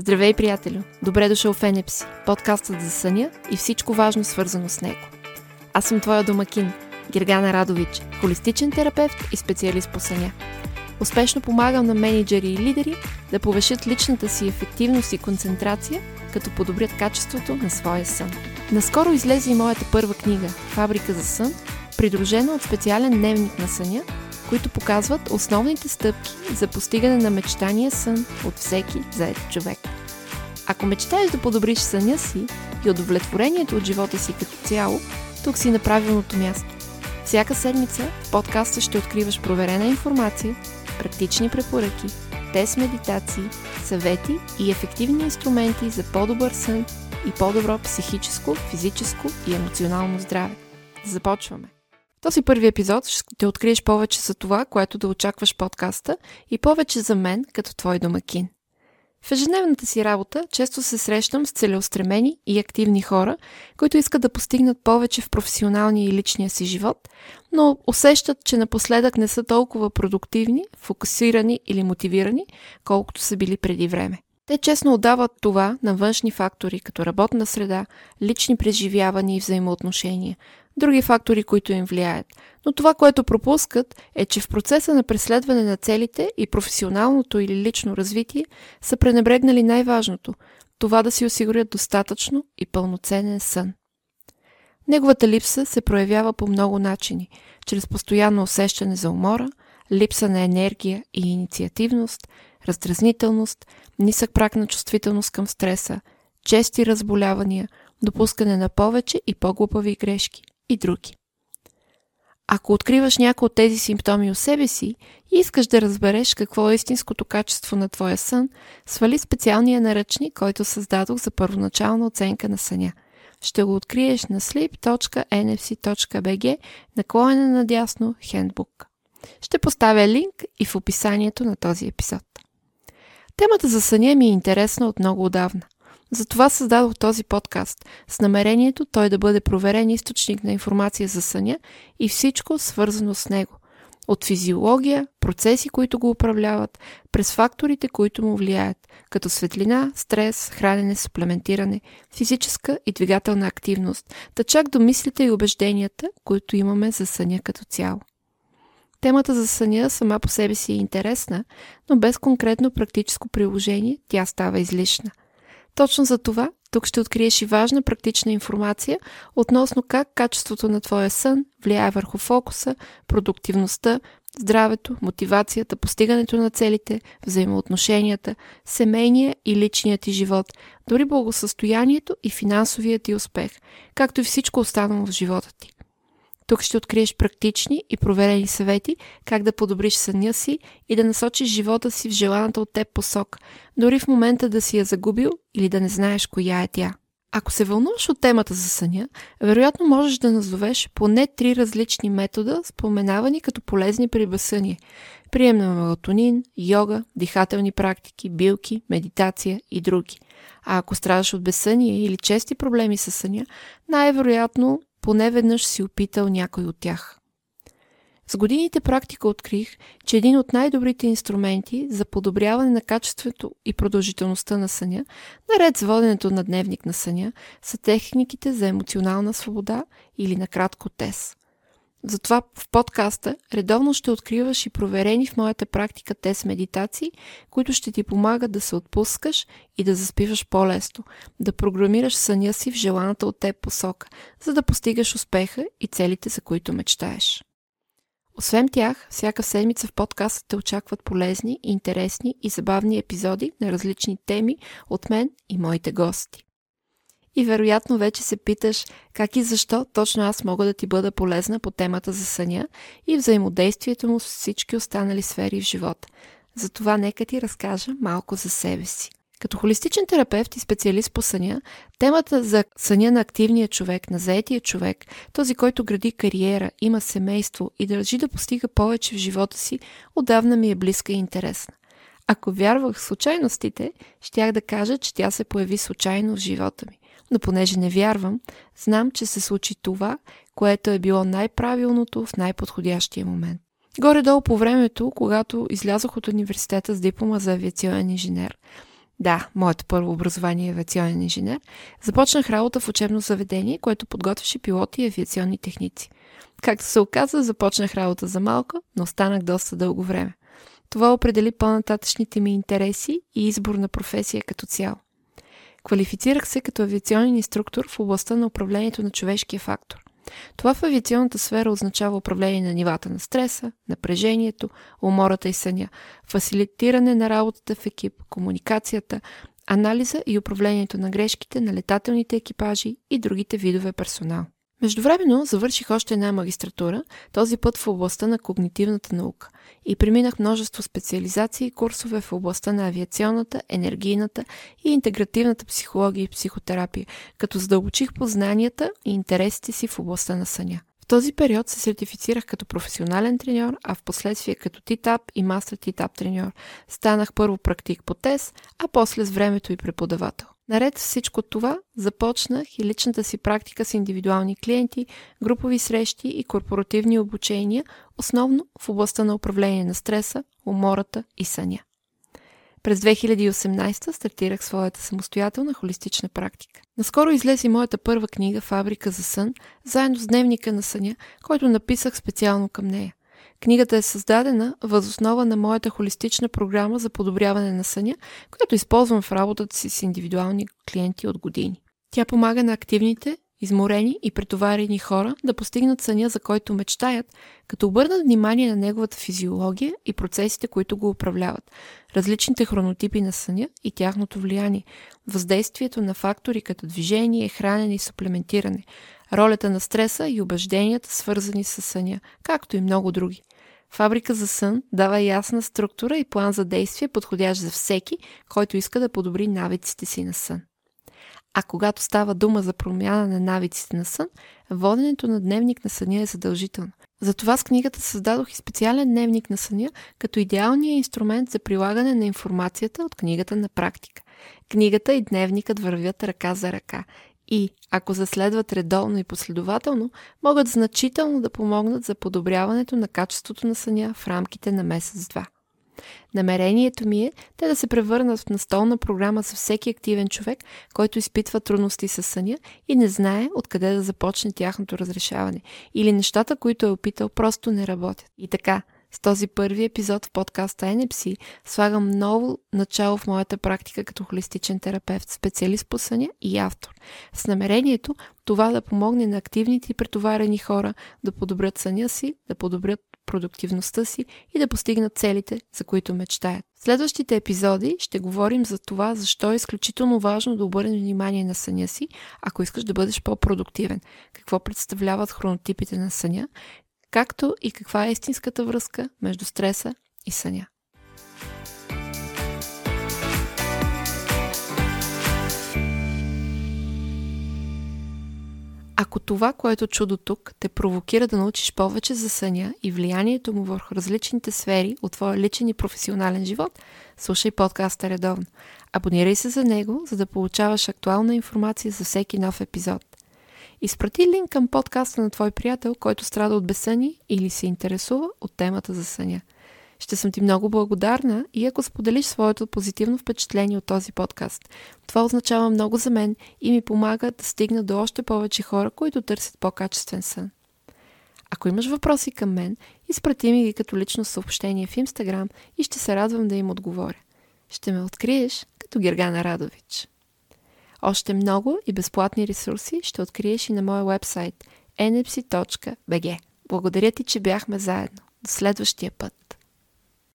Здравей, приятелю! Добре дошъл в Енепси, подкастът за съня и всичко важно свързано с него. Аз съм твоя домакин, Гергана Радович, холистичен терапевт и специалист по съня. Успешно помагам на менеджери и лидери да повешат личната си ефективност и концентрация, като подобрят качеството на своя сън. Наскоро излезе и моята първа книга «Фабрика за сън», придружена от специален дневник на съня, които показват основните стъпки за постигане на мечтания сън от всеки заед човек. Ако мечтаеш да подобриш съня си и удовлетворението от живота си като цяло, тук си на правилното място. Всяка седмица в подкаста ще откриваш проверена информация, практични препоръки, тест медитации, съвети и ефективни инструменти за по-добър сън и по-добро психическо, физическо и емоционално здраве. Започваме! Този първи епизод ще откриеш повече за това, което да очакваш подкаста и повече за мен като твой домакин. В ежедневната си работа често се срещам с целеустремени и активни хора, които искат да постигнат повече в професионалния и личния си живот, но усещат, че напоследък не са толкова продуктивни, фокусирани или мотивирани, колкото са били преди време. Те честно отдават това на външни фактори, като работна среда, лични преживявания и взаимоотношения, други фактори, които им влияят. Но това, което пропускат, е, че в процеса на преследване на целите и професионалното или лично развитие са пренебрегнали най-важното – това да си осигурят достатъчно и пълноценен сън. Неговата липса се проявява по много начини, чрез постоянно усещане за умора, липса на енергия и инициативност, раздразнителност, нисък прак на чувствителност към стреса, чести разболявания, допускане на повече и по-глупави грешки и други. Ако откриваш някои от тези симптоми у себе си и искаш да разбереш какво е истинското качество на твоя сън, свали специалния наръчник, който създадох за първоначална оценка на съня. Ще го откриеш на sleep.nfc.bg наклонена надясно Handbook. Ще поставя линк и в описанието на този епизод. Темата за съня ми е интересна от много отдавна – затова създадох този подкаст с намерението той да бъде проверен източник на информация за съня и всичко свързано с него. От физиология, процеси, които го управляват, през факторите, които му влияят, като светлина, стрес, хранене, суплементиране, физическа и двигателна активност, да чак до мислите и убежденията, които имаме за съня като цяло. Темата за съня сама по себе си е интересна, но без конкретно практическо приложение тя става излишна – точно за това тук ще откриеш и важна практична информация относно как качеството на твоя сън влияе върху фокуса, продуктивността, здравето, мотивацията, постигането на целите, взаимоотношенията, семейния и личният ти живот, дори благосъстоянието и финансовият ти успех, както и всичко останало в живота ти. Тук ще откриеш практични и проверени съвети как да подобриш съня си и да насочиш живота си в желаната от теб посок, дори в момента да си я загубил или да не знаеш коя е тя. Ако се вълнуваш от темата за съня, вероятно можеш да назовеш поне три различни метода, споменавани като полезни при безсъние. Прием на мелатонин, йога, дихателни практики, билки, медитация и други. А ако страдаш от безсъние или чести проблеми с съня, най-вероятно поне веднъж си опитал някой от тях. С годините практика открих, че един от най-добрите инструменти за подобряване на качеството и продължителността на съня, наред с воденето на дневник на съня, са техниките за емоционална свобода или накратко ТЕС. Затова в подкаста редовно ще откриваш и проверени в моята практика тест медитации, които ще ти помагат да се отпускаш и да заспиваш по-лесно, да програмираш съня си в желаната от теб посока, за да постигаш успеха и целите, за които мечтаеш. Освен тях, всяка седмица в подкаста те очакват полезни, интересни и забавни епизоди на различни теми от мен и моите гости. И вероятно вече се питаш как и защо точно аз мога да ти бъда полезна по темата за съня и взаимодействието му с всички останали сфери в живота. Затова нека ти разкажа малко за себе си. Като холистичен терапевт и специалист по съня, темата за съня на активния човек, на заетия човек, този, който гради кариера, има семейство и държи да постига повече в живота си, отдавна ми е близка и интересна. Ако вярвах в случайностите, щях да кажа, че тя се появи случайно в живота ми но понеже не вярвам, знам, че се случи това, което е било най-правилното в най-подходящия момент. Горе-долу по времето, когато излязох от университета с диплома за авиационен инженер, да, моето първо образование е авиационен инженер, започнах работа в учебно заведение, което подготвяше пилоти и авиационни техници. Както се оказа, започнах работа за малко, но останах доста дълго време. Това определи по-нататъчните ми интереси и избор на професия като цяло. Квалифицирах се като авиационен инструктор в областта на управлението на човешкия фактор. Това в авиационната сфера означава управление на нивата на стреса, напрежението, умората и съня, фасилитиране на работата в екип, комуникацията, анализа и управлението на грешките на летателните екипажи и другите видове персонал. Междувременно завърших още една магистратура, този път в областта на когнитивната наука и преминах множество специализации и курсове в областта на авиационната, енергийната и интегративната психология и психотерапия, като задълбочих познанията и интересите си в областта на съня. В този период се сертифицирах като професионален треньор, а в последствие като титап и мастер титап треньор. Станах първо практик по ТЕС, а после с времето и преподавател. Наред с всичко това, започнах и личната си практика с индивидуални клиенти, групови срещи и корпоративни обучения, основно в областта на управление на стреса, умората и съня. През 2018 стартирах своята самостоятелна холистична практика. Наскоро излезе моята първа книга «Фабрика за сън», заедно с дневника на съня, който написах специално към нея. Книгата е създадена възоснова на моята холистична програма за подобряване на съня, която използвам в работата си с индивидуални клиенти от години. Тя помага на активните, изморени и претоварени хора да постигнат съня, за който мечтаят, като обърнат внимание на неговата физиология и процесите, които го управляват, различните хронотипи на съня и тяхното влияние, въздействието на фактори като движение, хранене и суплементиране, ролята на стреса и убежденията, свързани с съня, както и много други. Фабрика за сън дава ясна структура и план за действие, подходящ за всеки, който иска да подобри навиците си на сън. А когато става дума за промяна на навиците на сън, воденето на дневник на съня е задължително. Затова с книгата създадох и специален дневник на съня, като идеалния инструмент за прилагане на информацията от книгата на практика. Книгата и дневникът вървят ръка за ръка и, ако се следват редовно и последователно, могат значително да помогнат за подобряването на качеството на съня в рамките на месец-два. Намерението ми е те да се превърнат в настолна програма за всеки активен човек, който изпитва трудности с съня и не знае откъде да започне тяхното разрешаване или нещата, които е опитал, просто не работят. И така, с този първи епизод в подкаста NPC слагам ново начало в моята практика като холистичен терапевт, специалист по съня и автор. С намерението това да помогне на активните и претоварени хора да подобрят съня си, да подобрят продуктивността си и да постигнат целите, за които мечтаят. В следващите епизоди ще говорим за това, защо е изключително важно да обърнем внимание на съня си, ако искаш да бъдеш по-продуктивен, какво представляват хронотипите на съня, както и каква е истинската връзка между стреса и съня. Ако това, което чудо тук, те провокира да научиш повече за съня и влиянието му върху различните сфери от твоя личен и професионален живот, слушай подкаста редовно. Абонирай се за него, за да получаваш актуална информация за всеки нов епизод. Изпрати линк към подкаста на твой приятел, който страда от безсъни или се интересува от темата за съня. Ще съм ти много благодарна и ако споделиш своето позитивно впечатление от този подкаст. Това означава много за мен и ми помага да стигна до още повече хора, които търсят по-качествен сън. Ако имаш въпроси към мен, изпрати ми ги като лично съобщение в Инстаграм и ще се радвам да им отговоря. Ще ме откриеш като Гергана Радович. Още много и безплатни ресурси ще откриеш и на моя вебсайт npc.bg. Благодаря ти, че бяхме заедно. До следващия път!